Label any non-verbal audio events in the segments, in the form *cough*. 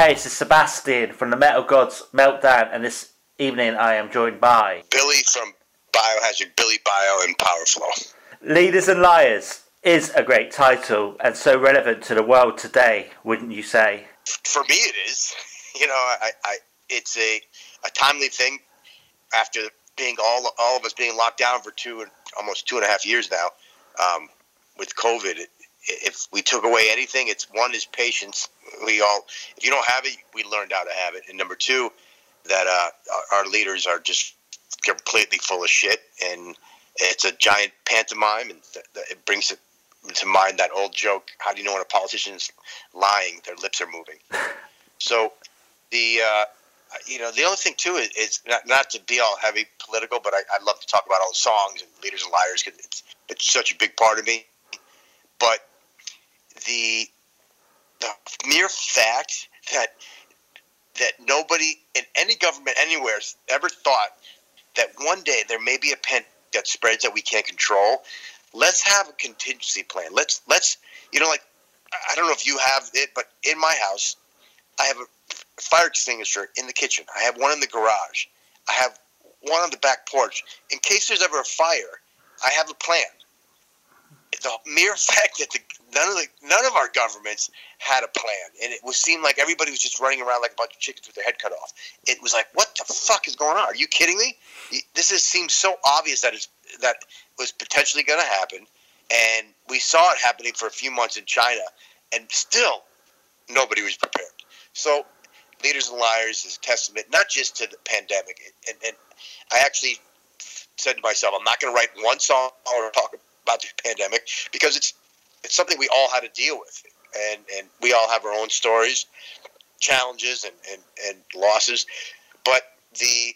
Hey, this is Sebastian from the Metal Gods Meltdown, and this evening I am joined by Billy from Biohazard, Billy Bio, and Powerflo. Leaders and Liars is a great title and so relevant to the world today, wouldn't you say? For me, it is. *laughs* You know, I, I it's a, a timely thing after being all all of us being locked down for two and almost two and a half years now um, with COVID. If we took away anything, it's one is patience. We all, if you don't have it, we learned how to have it. And number two, that uh, our leaders are just completely full of shit, and it's a giant pantomime, and it brings it to mind that old joke: How do you know when a politician's lying? Their lips are moving. *laughs* So the uh, you know the only thing too is, is not, not to be all heavy political, but I, I love to talk about all the songs and leaders and liars because it's it's such a big part of me. But the the mere fact that that nobody in any government anywhere ever thought that one day there may be a pen that spreads that we can't control. Let's have a contingency plan. Let's let's you know like I don't know if you have it, but in my house I have a fire extinguisher in the kitchen. I have one in the garage. I have one on the back porch. In case there's ever a fire, I have a plan. The mere *laughs* fact that the none of the none of our governments had a plan, and it was seemed like everybody was just running around like a bunch of chickens with their head cut off. It was like, what the fuck is going on? Are you kidding me? This is, seems so obvious that it's that was potentially going to happen, and we saw it happening for a few months in China, and still nobody was prepared. So, leaders and liars is a testament not just to the pandemic, and, and I actually said to myself, I'm not going to write one song or talk about the pandemic because it's it's something we all had to deal with, and and we all have our own stories, challenges, and and, and losses. But the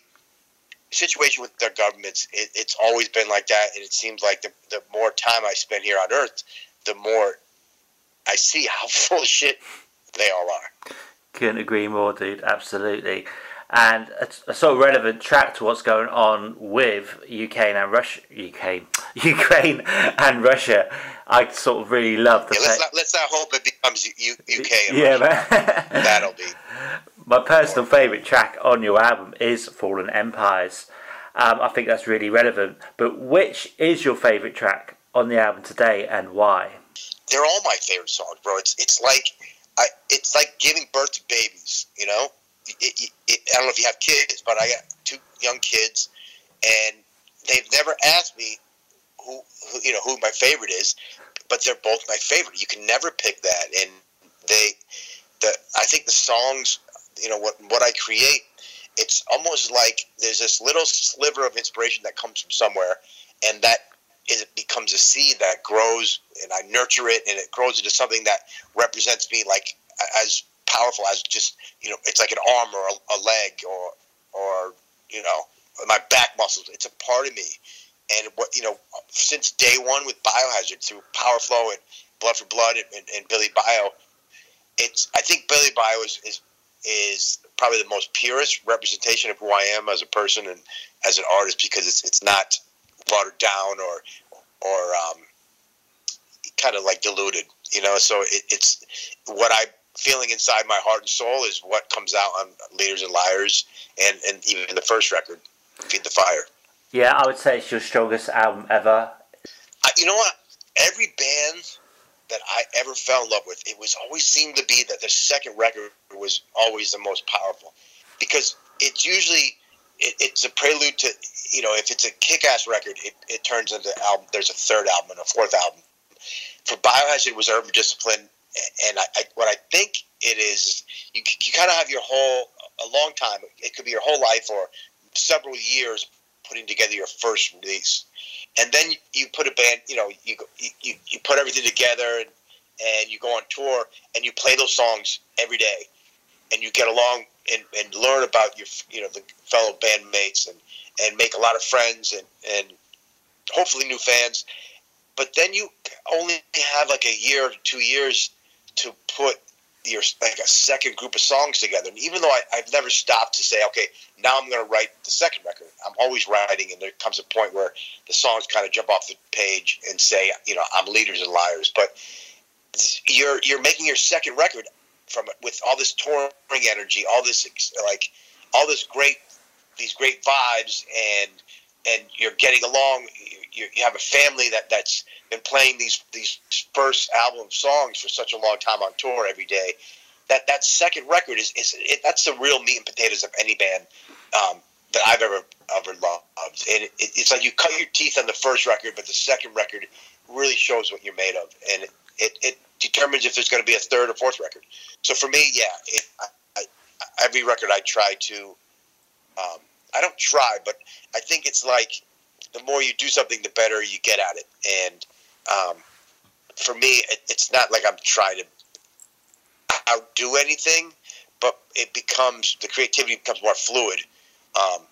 situation with their governments, it, it's always been like that, and it seems like the the more time I spend here on Earth, the more I see how *laughs* full of shit they all are. Couldn't agree more, dude. Absolutely and a, a, sort of relevant track to what's going on with UK and Russia, UK, *laughs* Ukraine and Russia. I sort of really love the. Yeah, let's, not, let's not hope it becomes U- UK. yeah, man. *laughs* that'll be. My personal favourite track on your album is "Fallen Empires." Um, I think that's really relevant. But which is your favourite track on the album today, and why? They're all my favorite songs, bro. It's it's like I, it's like giving birth to babies. You know, it, it, I don't know if you have kids, but I got two young kids, and they've never asked me who, who you know who my favorite is, but they're both my favorite. You can never pick that, and they, the I think the songs, you know what what I create, it's almost like there's this little sliver of inspiration that comes from somewhere, and that it becomes a seed that grows, and I nurture it, and it grows into something that represents me like as powerful as just you know it's like an arm or a, a leg or or you know my back muscles. It's a part of me, and what you know since day one with Biohazard through Powerflo and Blood for Blood and, and, and Billy Bio, it's I think Billy Bio is, is is probably the most purest representation of who I am as a person and as an artist because it's it's not watered down or or um, kind of like diluted, you know. So it, it's what I feeling inside my heart and soul is what comes out on Leaders and Liars and, and even the first record, Feed the Fire. Yeah, I would say it's your strongest album ever. I, you know what? Every band that I ever fell in love with, it was always seemed to be that the second record was always the most powerful because it's usually it, it's a prelude to you know if it's a kick-ass record, it, it turns into album. There's a third album and a fourth album. For Biohazard, it was Urban Discipline and I, I, what I think it is, you, you kind of have your whole a long time. It could be your whole life or several years putting together your first release, and then you, put a band. You know, you you you put everything together and and you go on tour and you play those songs every day, and you get along and, and learn about your you know the fellow bandmates and and make a lot of friends and and hopefully new fans. But then you only have like a year or two years to put your like a second group of songs together. And even though I, I've never stopped to say, okay, now I'm going to write the second record. I'm always writing, and there comes a point where the songs kind of jump off the page and say, you know, I'm leaders and liars. But you're you're making your second record from with all this touring energy, all this like all this great these great vibes, and and you're getting along. You, you have a family that that's been playing these these first album songs for such a long time on tour every day. That that second record is is it, that's the real meat and potatoes of any band um, that I've ever ever loved. And it, it's like you cut your teeth on the first record, but the second record really shows what you're made of, and it it, it determines if there's going to be a third or fourth record. So for me, yeah, it, I, I, every record I try to. Um, I don't try, but I think it's like the more you do something, the better you get at it. And um, for me, it, it's not like I'm trying to outdo anything, but it becomes the creativity becomes more fluid. Um,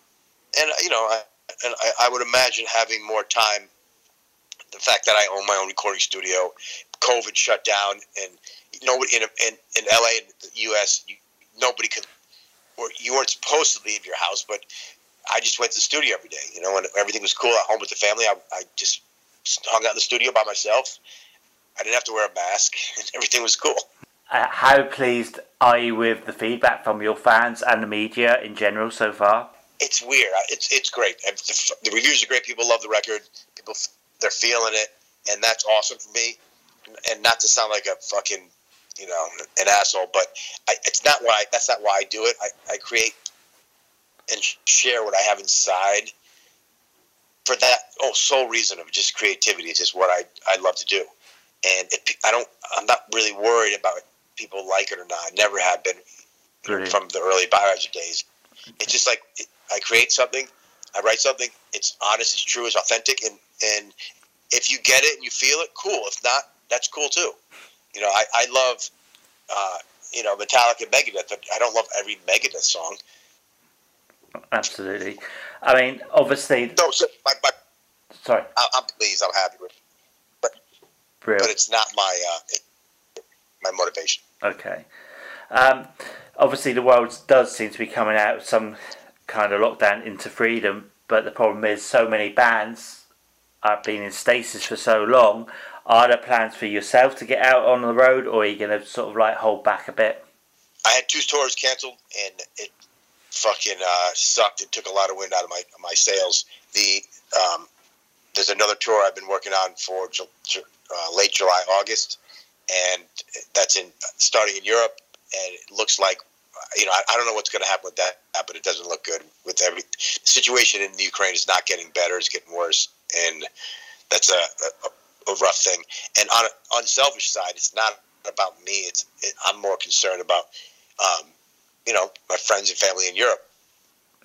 and you know, I, and I, I would imagine having more time. The fact that I own my own recording studio, COVID shut down, and nobody in in, in LA and the U.S., you, nobody could, you weren't supposed to leave your house, but I just went to the studio every day. You know, when everything was cool at home with the family. I, I just hung out in the studio by myself. I didn't have to wear a mask, *laughs* and everything was cool. Uh, how pleased are you with the feedback from your fans and the media in general so far? It's weird. It's it's great. The, the reviews are great. People love the record. People they're feeling it, and that's awesome for me. And not to sound like a fucking you know an asshole, but I, it's not why. That's not why I do it. I, I create and share what I have inside for that oh sole reason of just creativity. It's just what I I love to do, and it, I don't. I'm not really worried about people like it or not. I never have been from the early Biohazard days. It's just like it, I create something, I write something. It's honest, it's true, it's authentic, and and if you get it and you feel it, cool. If not, that's cool too. You know, I I love. Uh, you know, Metallica, and Megadeth, but I don't love every Megadeth song. Absolutely. I mean, obviously. No, so my, my, sorry. I, am pleased. I'm happy with, it. but Real. but it's not my uh, my motivation. Okay. Um, obviously, the world does seem to be coming out of some kind of lockdown into freedom, but the problem is so many bands have been in stasis for so long. Are there plans for yourself to get out on the road, or are you going to sort of like hold back a bit? I had two tours canceled, and it fucking uh, sucked. It took a lot of wind out of my my sails. The um, there's another tour I've been working on for ju- ju- uh, late July, August, and that's in starting in Europe. And it looks like you know I, I don't know what's going to happen with that, but it doesn't look good. With every the situation in the Ukraine is not getting better; it's getting worse, and that's a, a, a rough thing. And on on selfish side, it's not about me. It's it, I'm more concerned about um, you know my friends and family in Europe.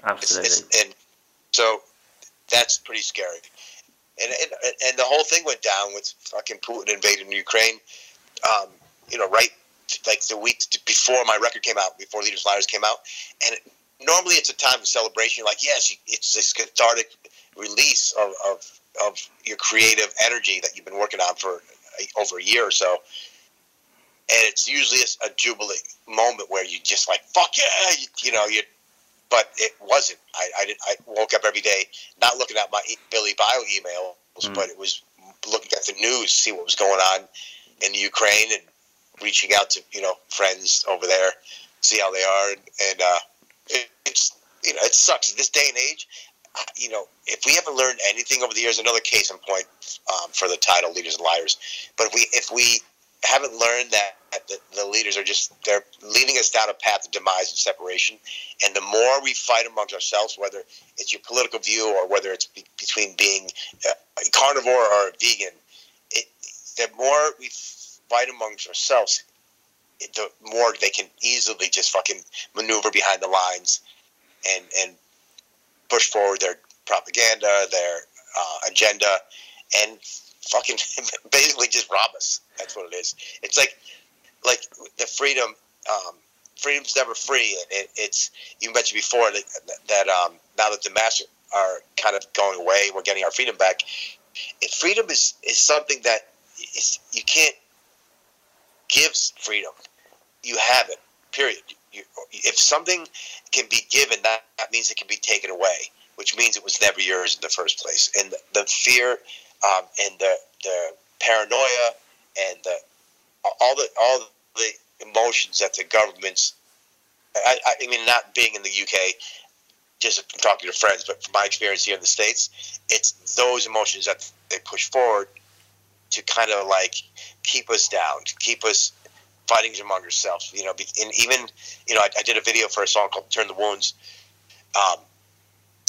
Absolutely. It's, it's, and so that's pretty scary. And, and and the whole thing went down with fucking Putin invading Ukraine. Um, you know, right like the week before my record came out, before Leaders Liars came out, and it, normally it's a time of celebration. You're like, yes, it's this cathartic release of, of of your creative energy that you've been working on for over a year or so and it's usually a, a jubilee moment where you just like fuck yeah, you, you know you. But it wasn't. I I, did, I woke up every day not looking at my Billy Bio emails, mm. but it was looking at the news, see what was going on in the Ukraine, and reaching out to you know friends over there, see how they are, and, and uh, it, it's you know it sucks this day and age. You know, if we haven't learned anything over the years, another case in point um, for the title "Leaders and Liars." But if we if we haven't learned that the, the, leaders are just they're leading us down a path of demise and separation and the more we fight amongst ourselves whether it's your political view or whether it's be, between being a carnivore or a vegan it, the more we fight amongst ourselves the more they can easily just fucking maneuver behind the lines and and push forward their propaganda their uh, agenda and fucking *laughs* basically just rob us. That's what it is. It's like like the freedom. Um, freedom's never free. It, it's you mentioned before that, that um, now that the masks are kind of going away, we're getting our freedom back. If freedom is is something that is, you can't give freedom. you have it. Period. You, if something can be given, that, that means it can be taken away, which means it was never yours in the first place. And the, the fear um, and the, the paranoia and the all the all the emotions that the governments. I, I mean, not being in the UK, just talking to friends, but from my experience here in the states, it's those emotions that they push forward to kind of like keep us down, to keep us fighting among yourselves. You know, and even you know, I, I did a video for a song called "Turn the Wounds," um,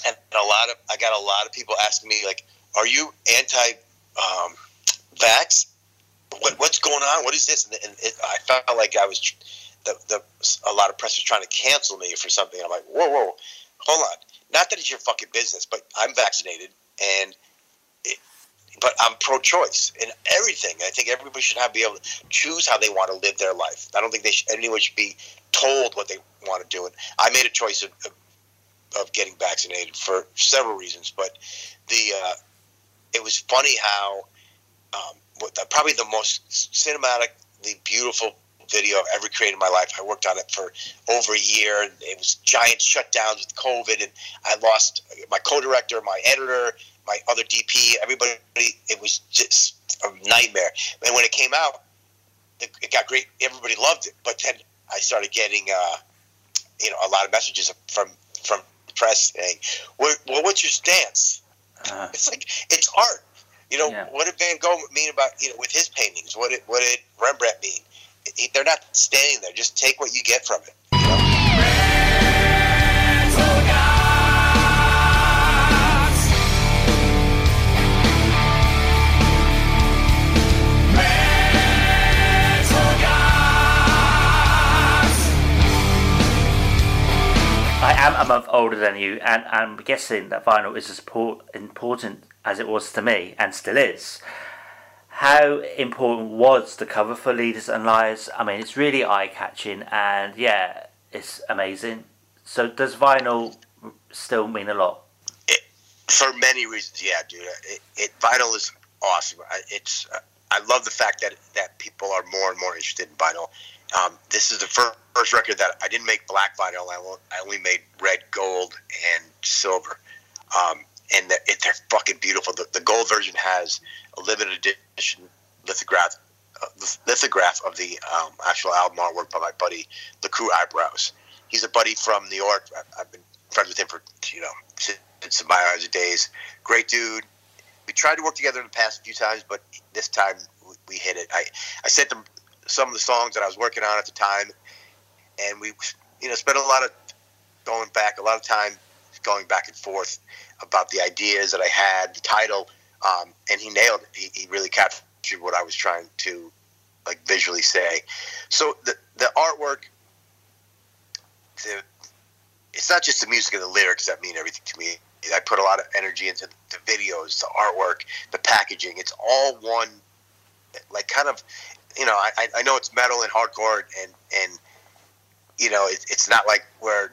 and a lot of I got a lot of people asking me like, "Are you anti um? What, what's going on? What is this?" And, and it, I felt like I was the, the a lot of press was trying to cancel me for something. I'm like, "Whoa, whoa, hold on." Not that it's your fucking business, but I'm vaccinated and but I'm pro-choice in everything. I think everybody should have be able to choose how they want to live their life. I don't think they should, anyone should be told what they want to do. And I made a choice of, of, getting vaccinated for several reasons, but the uh, it was funny how um, the, probably the most cinematically beautiful video I've ever created in my life. I worked on it for over a year. And it was giant shutdowns with COVID, and I lost my co-director, my editor, my other DP, everybody, it was just a nightmare. And when it came out, it got great. Everybody loved it. But then I started getting, uh, you know, a lot of messages from from the press saying, "Well, what's your stance?" Uh, it's like it's art. You know, yeah. what did Van Gogh mean about you know with his paintings? What did what did Rembrandt mean? They're not standing there. Just take what you get from it. Am a month older than you, and I'm guessing that vinyl is as important as it was to me, and still is. How important was the cover for Leaders and Liars? I mean, it's really eye catching, and yeah, it's amazing. So, does vinyl still mean a lot? It, for many reasons, yeah, dude. It, it vinyl is awesome. It's I love the fact that that people are more and more interested in vinyl. Um, this is the first, first record that I didn't make black vinyl. I only made red, gold, and silver. Um, and the, it, they're fucking beautiful. The, the, gold version has a limited edition lithograph, uh, lithograph of the um, actual album artwork by my buddy, the Crew Eyebrows. He's a buddy from New York. I've been friends with him for you know since my eyes days. Great dude. We tried to work together in the past a few times, but this time we hit it. I, I sent him some of the songs that I was working on at the time, and we, you know, spent a lot of going back, a lot of time going back and forth about the ideas that I had, the title, um, and he nailed it. He, he really captured what I was trying to like visually say. So the the artwork, the it's not just the music and the lyrics that mean everything to me. I put a lot of energy into the videos, the artwork, the packaging. It's all one, like kind of you know, I, I know it's metal and hardcore, and and you know, it, it's not like we're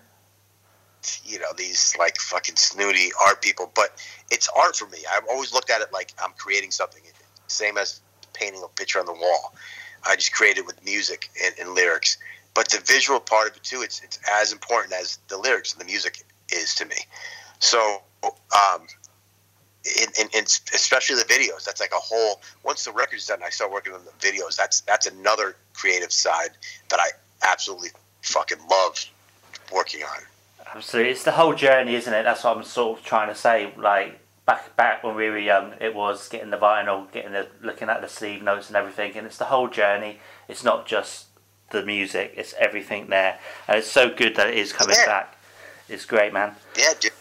you know these like fucking snooty art people, but it's art for me. I've always looked at it like I'm creating something, same as painting a picture on the wall. I just create it with music and, and lyrics, but the visual part of it too. It's it's as important as the lyrics and the music is to me. So um, and, especially the videos. That's like a whole. Once the record's done, I start working on the videos. That's that's another creative side that I absolutely fucking love working on. Absolutely, it's the whole journey, isn't it? That's what I'm sort of trying to say. Like back back when we were young, it was getting the vinyl, getting the looking at the sleeve notes and everything, and it's the whole journey. It's not just the music; it's everything there, and it's so good that it is coming yeah. back. It's great, man. Yeah, dude.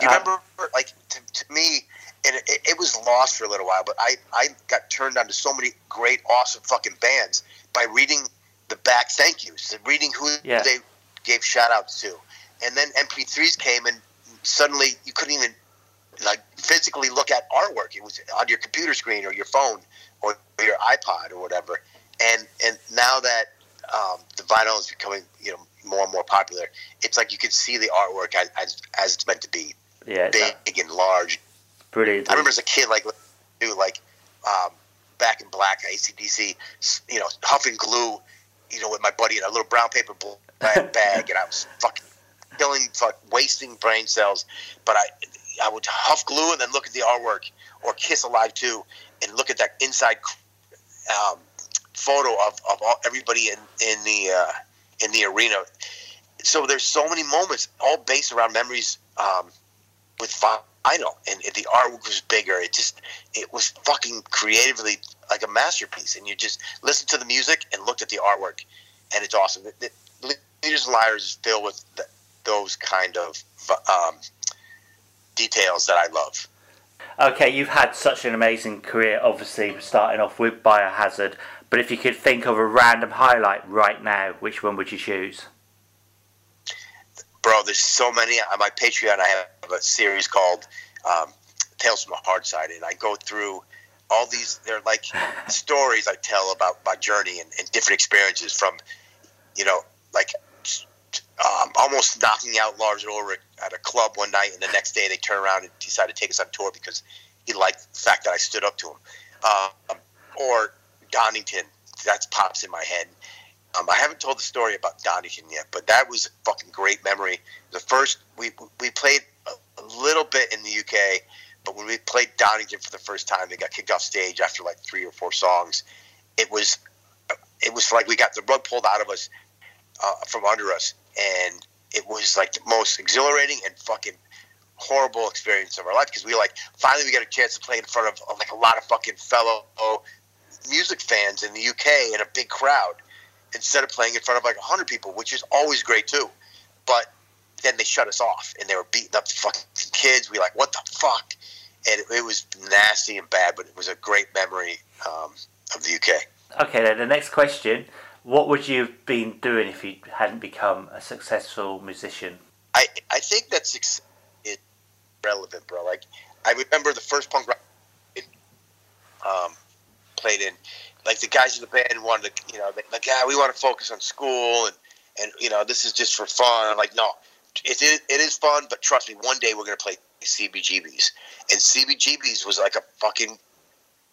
You uh, remember, like, to, to me, and it, it, was lost for a little while. But I, I got turned on to so many great, awesome fucking bands by reading the back thank yous, reading who yeah. they gave shout outs to. And then MP3s came, and suddenly you couldn't even like physically look at artwork. It was on your computer screen or your phone or your iPod or whatever. And and now that um, the vinyl is becoming you know more and more popular, it's like you can see the artwork as as, as it's meant to be. Yeah, big and large Brilliant. I remember as a kid, like, do like um, back in black, ACDC, you know, huffing glue you know, with my buddy in a little brown paper *laughs* bag, and I was fucking killing, fuck, wasting brain cells. But I, I would huff glue and then look at the artwork, or Kiss Alive II, and look at that inside um, photo of, of all, everybody in in the uh, in the arena. So there's so many moments, all based around memories um, with vinyl, and, the artwork was bigger. It just it was fucking creatively like a masterpiece, and you just listen to the music and looked at the artwork, and it's awesome. The, the Leaders and Liars is filled with the, those kind of um, details that I love. Okay, you've had such an amazing career, obviously, starting off with Biohazard. But if you could think of a random highlight right now, which one would you choose? Bro, there's so many. On my Patreon, I have a series called um, Tales from the Hard Side, and I go through all these. They're like stories I tell about my journey and, and different experiences from, you know, like um, almost knocking out Lars Ulrich at a club one night, and the next day they turn around and decide to take us on tour because he liked the fact that I stood up to him. Um, or Donington, that pops in my head. Um, I haven't told the story about Donington yet, but that was a fucking great memory. The first we we played a, little bit in the UK, but when we played Donington for the first time, they got kicked off stage after like three or four songs. It was it was like we got the rug pulled out of us uh, from under us, and it was like the most exhilarating and fucking horrible experience of our life because we like finally we got a chance to play in front of like a lot of fucking fellow music fans in the UK in a big crowd instead of playing in front of like 100 people, which is always great too. But then they shut us off and they were beating up the fucking kids. We like, what the fuck? And it, it was nasty and bad, but it was a great memory um, of the UK. Okay, then the next question what would you have been doing if you hadn't become a successful musician? I, I think that's is relevant, bro. Like, I remember the first punk rock um, played in, like, the guys in the band wanted to, you know, like, yeah, we want to focus on school and, and, you know, this is just for fun. I'm like, no, it is, it is fun, but trust me, one day we're going to play CBGBs. And CBGBs was like a fucking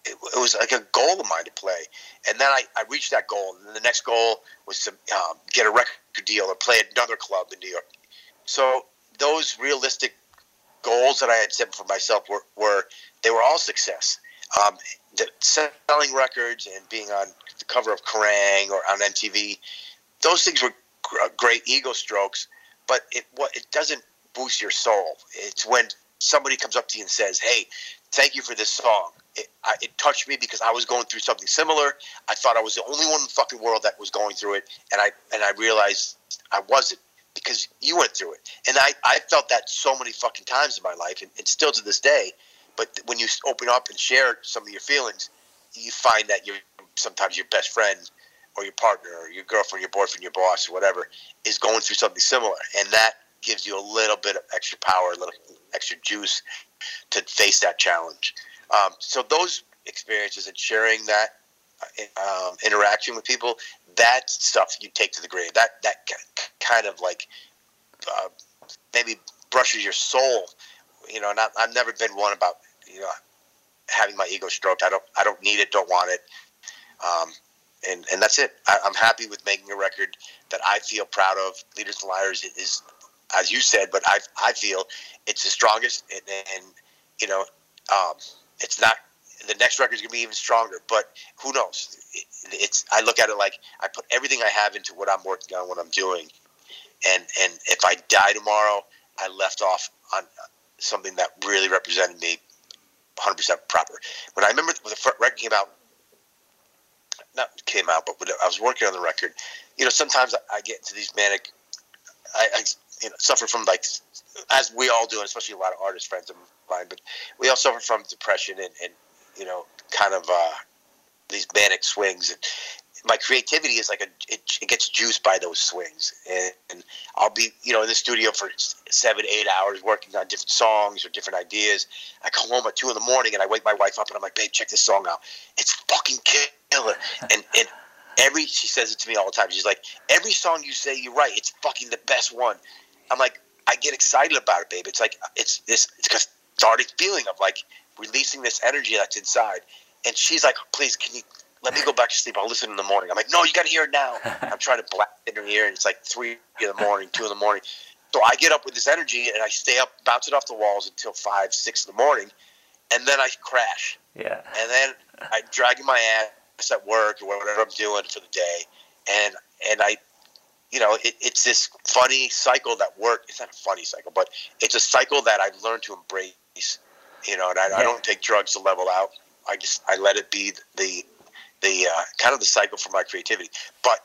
it, it, was like a goal of mine to play. And then I, I reached that goal. And the next goal was to um, get a record deal or play another club in New York. So those realistic goals that I had set for myself were, were they were all success. Um, selling records and being on the cover of Kerrang or on MTV, those things were great ego strokes. But it what it doesn't boost your soul. It's when somebody comes up to you and says, "Hey, thank you for this song it, I, it touched me because I was going through something similar. I thought I was the only one in the fucking world that was going through it, and I and I realized I wasn't because you went through it. And I, I felt that so many fucking times in my life, and, and still to this day. But when you open up and share some of your feelings, you find that you're sometimes your best friend or your partner or your girlfriend, your boyfriend, your boss, or whatever is going through something similar, and that gives you a little bit of extra power, a little extra juice to face that challenge. Um, so those experiences and sharing that uh, um, interaction with people, that stuff you take to the grave. That that kind of like uh, maybe brushes your soul. You know, not, I've never been one about you know having my ego stroked. I don't I don't need it, don't want it. Um, and, and that's it. I, am happy with making a record that I feel proud of. Leaders and Liars is, as you said, but I, I feel it's the strongest. And, and you know, um, it's not the next record is gonna be even stronger. But who knows? It, it's I look at it like I put everything I have into what I'm working on, what I'm doing, and and if I die tomorrow, I left off on something that really represented me 100 percent proper. When I remember when the record came out, not came out, but when I was working on the record, you know, sometimes I, get into these manic. I, I you know suffer from like as we all do, and especially a lot of artist friends of mine, but we all suffer from depression and, and you know, kind of uh, these manic swings. And my creativity is like a it, it gets juiced by those swings, and, I'll be you know in the studio for seven eight hours working on different songs or different ideas. I come home at two in the morning and I wake my wife up and I'm like, babe, check this song out. It's fucking killer, and and. Every she says it to me all the time. She's like, every song you say you write, it's fucking the best one. I'm like, I get excited about it, babe. It's like it's this it's cathartic feeling of like releasing this energy that's inside. And she's like, please, can you let me go back to sleep. I'll listen in the morning. I'm like, no, you got to hear it now. *laughs* I'm trying to blast it in her ear, and it's like three in the morning, two in the morning. So I get up with this energy, and I stay up, bounce it off the walls until five, six in the morning, and then I crash. Yeah. And then I drag dragging my ass at work or whatever I'm doing for the day, and and I, you know, it, it's this funny cycle that work. It's not a funny cycle, but it's a cycle that I've learned to embrace. You know, and I, Yeah. I don't take drugs to level out. I just I let it be the the uh, kind of the cycle for my creativity. But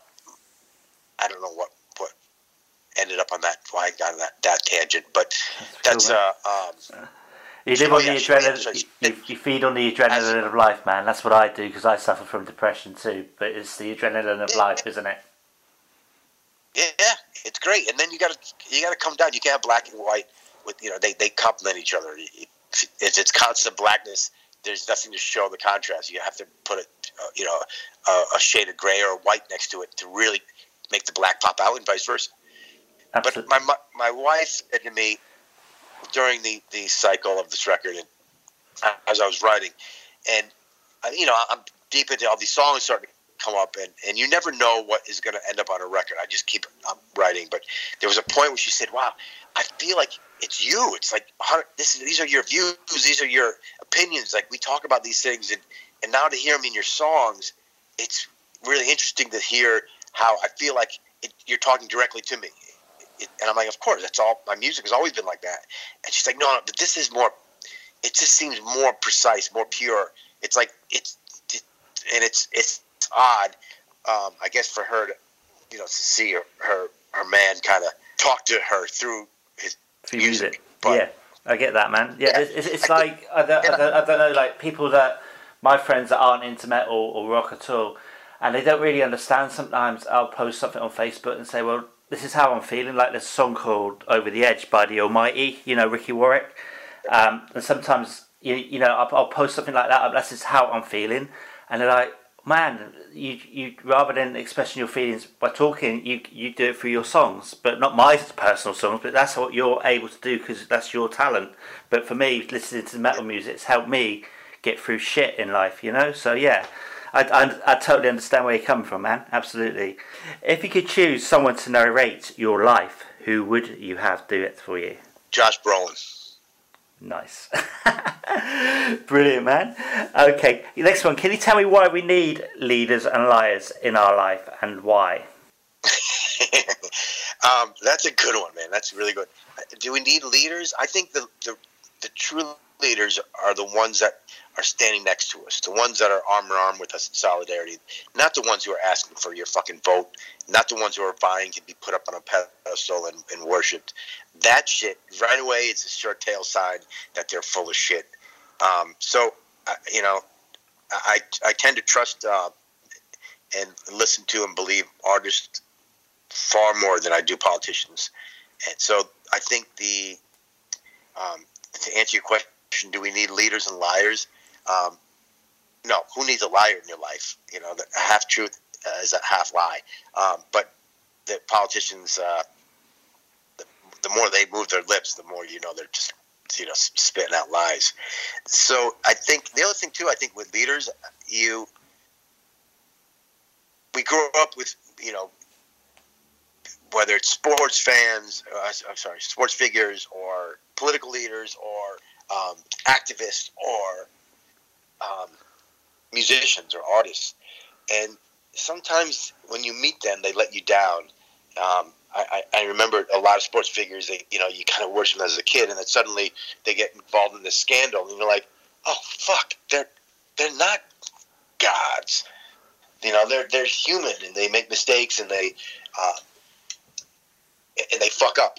I don't know what what ended up on that. Why I got on that that tangent, but that's uh um, You live Oh, on yeah, the adrenaline. You, you feed on the adrenaline of life, man. That's what I do because I suffer from depression too. But it's the adrenaline of Yeah. life, isn't it? Yeah, it's great. And then you got to you got to come down. You can't have black and white with you know they they complement each other. If it's constant blackness, there's nothing to show the contrast. You have to put a uh, you know a, a shade of gray or white next to it to really make the black pop out, and vice versa. But Absolutely. my my, my wife said to me during the the cycle of this record, and as I was writing, and uh, you know I'm deep into all these songs starting to come up, and and you never know what is going to end up on a record. I just keep um, writing, but there was a point where she said, "Wow, I feel like it's you. It's like this is these are your views, these are your opinions. Like we talk about these things, and and now to hear them in your songs, it's really interesting to hear how I feel like it, you're talking directly to me." It, and I'm like, of course, that's all. My music has always been like that. And she's like, no, no, but this is more. It just seems more precise, more pure. It's like it's, it, and it's it's odd. Um, I guess for her to, you know, to see her her, her man kind of talk to her through his For music, music. but- yeah, I get that, man. Yeah, Yeah, it's, it's, I like I don't, I, don't, I don't know, like people that my friends that aren't into metal or rock at all, and they don't really understand. Sometimes I'll post something on Facebook and say, "Well, this is how I'm feeling." Like there's a song called "Over the Edge" by the Almighty, you know, Ricky Warwick, um, and sometimes you you know I'll, I'll post something like that. That's just how I'm feeling, and they're like. Man, you you rather than expressing your feelings by talking, you you do it through your songs, but not my personal songs. But that's what you're able to do because that's your talent. But for me, listening to metal music, it's helped me get through shit in life, you know. So yeah, I, I, I totally understand where you come from, man. Absolutely. If you could choose someone to narrate your life, who would you have do it for you? Josh Brolin. Nice. *laughs* Brilliant, man. Okay, next one. Can you tell me why we need leaders and liars in our life and why? *laughs* um, that's a good one, man. That's really good. Do we need leaders? I think the, the the true leaders are the ones that are standing next to us, the ones that are arm in arm with us in solidarity, not the ones who are asking for your fucking vote, not the ones who are vying to be put up on a pedestal and, and worshipped. That shit, right away, it's a short tail sign that they're full of shit. Um, so, you know, I, I tend to trust uh, and listen to and believe artists far more than I do politicians. And so I think the um, to answer your question, do we need leaders and liars? Um, no. Who needs a liar in your life? You know, the half truth uh, is a half lie. Um, but the politicians, uh, the, the more they move their lips, the more you know they're just you know spitting out lies. So I think the other thing too, I think with leaders, you we grow up with you know whether it's sports fans, uh, I'm sorry, sports figures, or political leaders, or um, activists, or um, musicians or artists, and sometimes when you meet them, they let you down. Um, I, I remember a lot of sports figures. They, you know, you kind of worship them as a kid, and then suddenly they get involved in this scandal, and you're like, "Oh fuck, they're they're not gods." You know, they're they're human, and they make mistakes, and they uh, and they fuck up.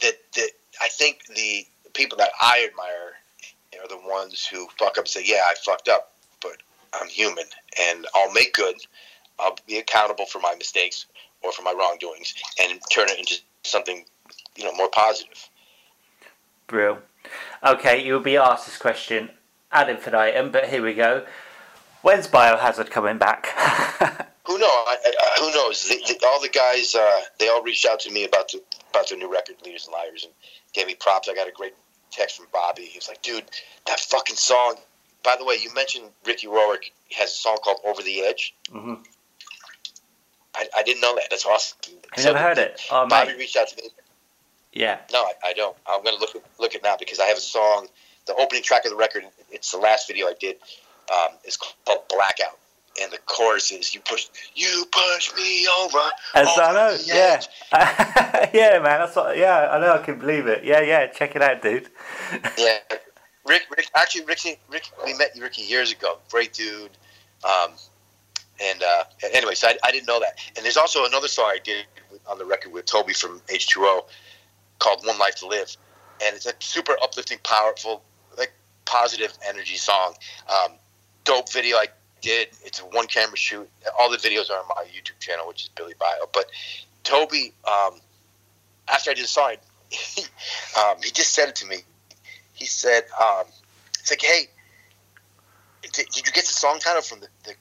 That that I think the people that I admire are the ones who fuck up and say, "Yeah, I fucked up, but I'm human, and I'll make good. I'll be accountable for my mistakes or for my wrongdoings, and turn it into something, you know, more positive." Brill. Okay, you'll be asked this question ad infinitum, but here we go. When's Biohazard coming back? *laughs* Who know? I, I, who knows? The, the, all the guys, uh, they all reached out to me about the about their new record, Leaders and Liars, and gave me props. I got a great text from Bobby. He was like, "Dude, that fucking song, by the way, you mentioned Ricky Warwick has a song called "Over the Edge." hmm I, I didn't know that. That's awesome. Have you never heard it? Oh, Bobby mate. reached out to me. Yeah. No, I, I don't. I'm gonna look it, look it now because I have a song. The opening track of the record. It's the last video I did. Um, is called Blackout, and the chorus is "You push, you push me over." As over I know, yeah. *laughs* yeah, man. That's what. Yeah, I know. I can believe it. Yeah, yeah. Check it out, dude. *laughs* Yeah, Rick. Rick. Actually, Ricky. Rick. We met Ricky years ago. Great dude. Um, and uh, so I, I didn't know that. And there's also another song I did on the record with Toby from H2O called "One Life to Live," and it's a super uplifting, powerful, like positive energy song. Um, dope video I did. It's a one camera shoot. All the videos are on my YouTube channel, which is Billy Bio. But Toby, um, after I did the song, *laughs* he, um, he just said it to me. He said, um, "It's like, hey, did, did you get the song title from the the,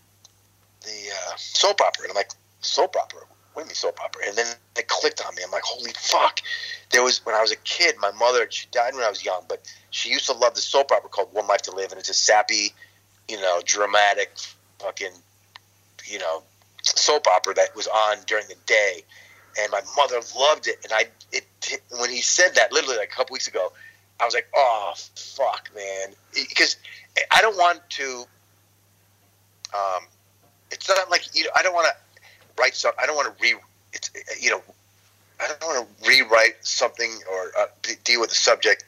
the uh, soap opera?" And I'm like, "Soap opera? What do you mean soap opera?" And then it clicked on me. I'm like, "Holy fuck!" There was when I was a kid. My mother, she died when I was young, but she used to love the soap opera called One Life to Live, and it's a sappy, you know, dramatic, fucking, you know, soap opera that was on during the day, and my mother loved it. And I, it, when he said that, literally like a couple weeks ago, I was like, oh fuck, man, because I don't want to. Um, it's not like you know, I don't want to write some. I don't want to re. It's you know, I don't want to rewrite something or uh, deal with a subject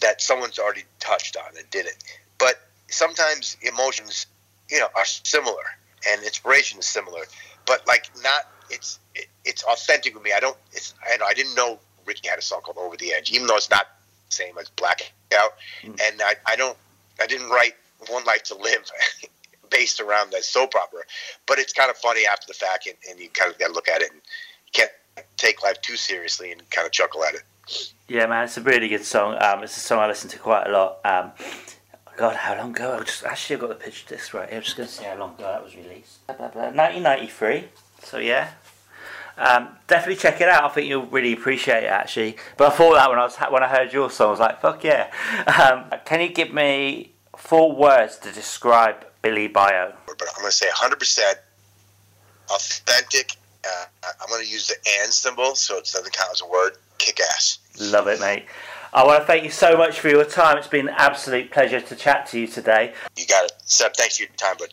that someone's already touched on and did it. But sometimes emotions, you know, are similar and inspiration is similar, but like not. It's it, it's authentic with me. I don't. It's I, I didn't know Ricky had a song called Over the Edge, even though it's not the same as Blackout. Mm. And I, I don't. I didn't write One Life to Live *laughs* based around that soap opera, but it's kind of funny after the fact, and, and you kind of got to look at it and can't take life too seriously and kind of chuckle at it. Yeah, man. It's a really good song. Um, it's a song I listen to quite a lot. Um, God, how long ago? I just actually I've got the picture disc right here. I'm just going to see how long ago that was released. Blah, blah, blah. 1993. So yeah. Um, definitely check it out. I think you'll really appreciate it actually. But I thought that when I was when I heard your song, I was like, "Fuck yeah!" Um, can you give me four words to describe Billy Bio? But I'm going to say 100% authentic. Uh, I'm going to use the and symbol, so it doesn't count as a word. Kick ass. Love it, mate. I want to thank you so much for your time. It's been an absolute pleasure to chat to you today. You got it. Seb, thanks for your time, but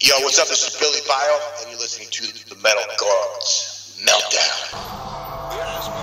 yo, what's up? This is Billy Bio, and you're listening to the Metal Gods Meltdown.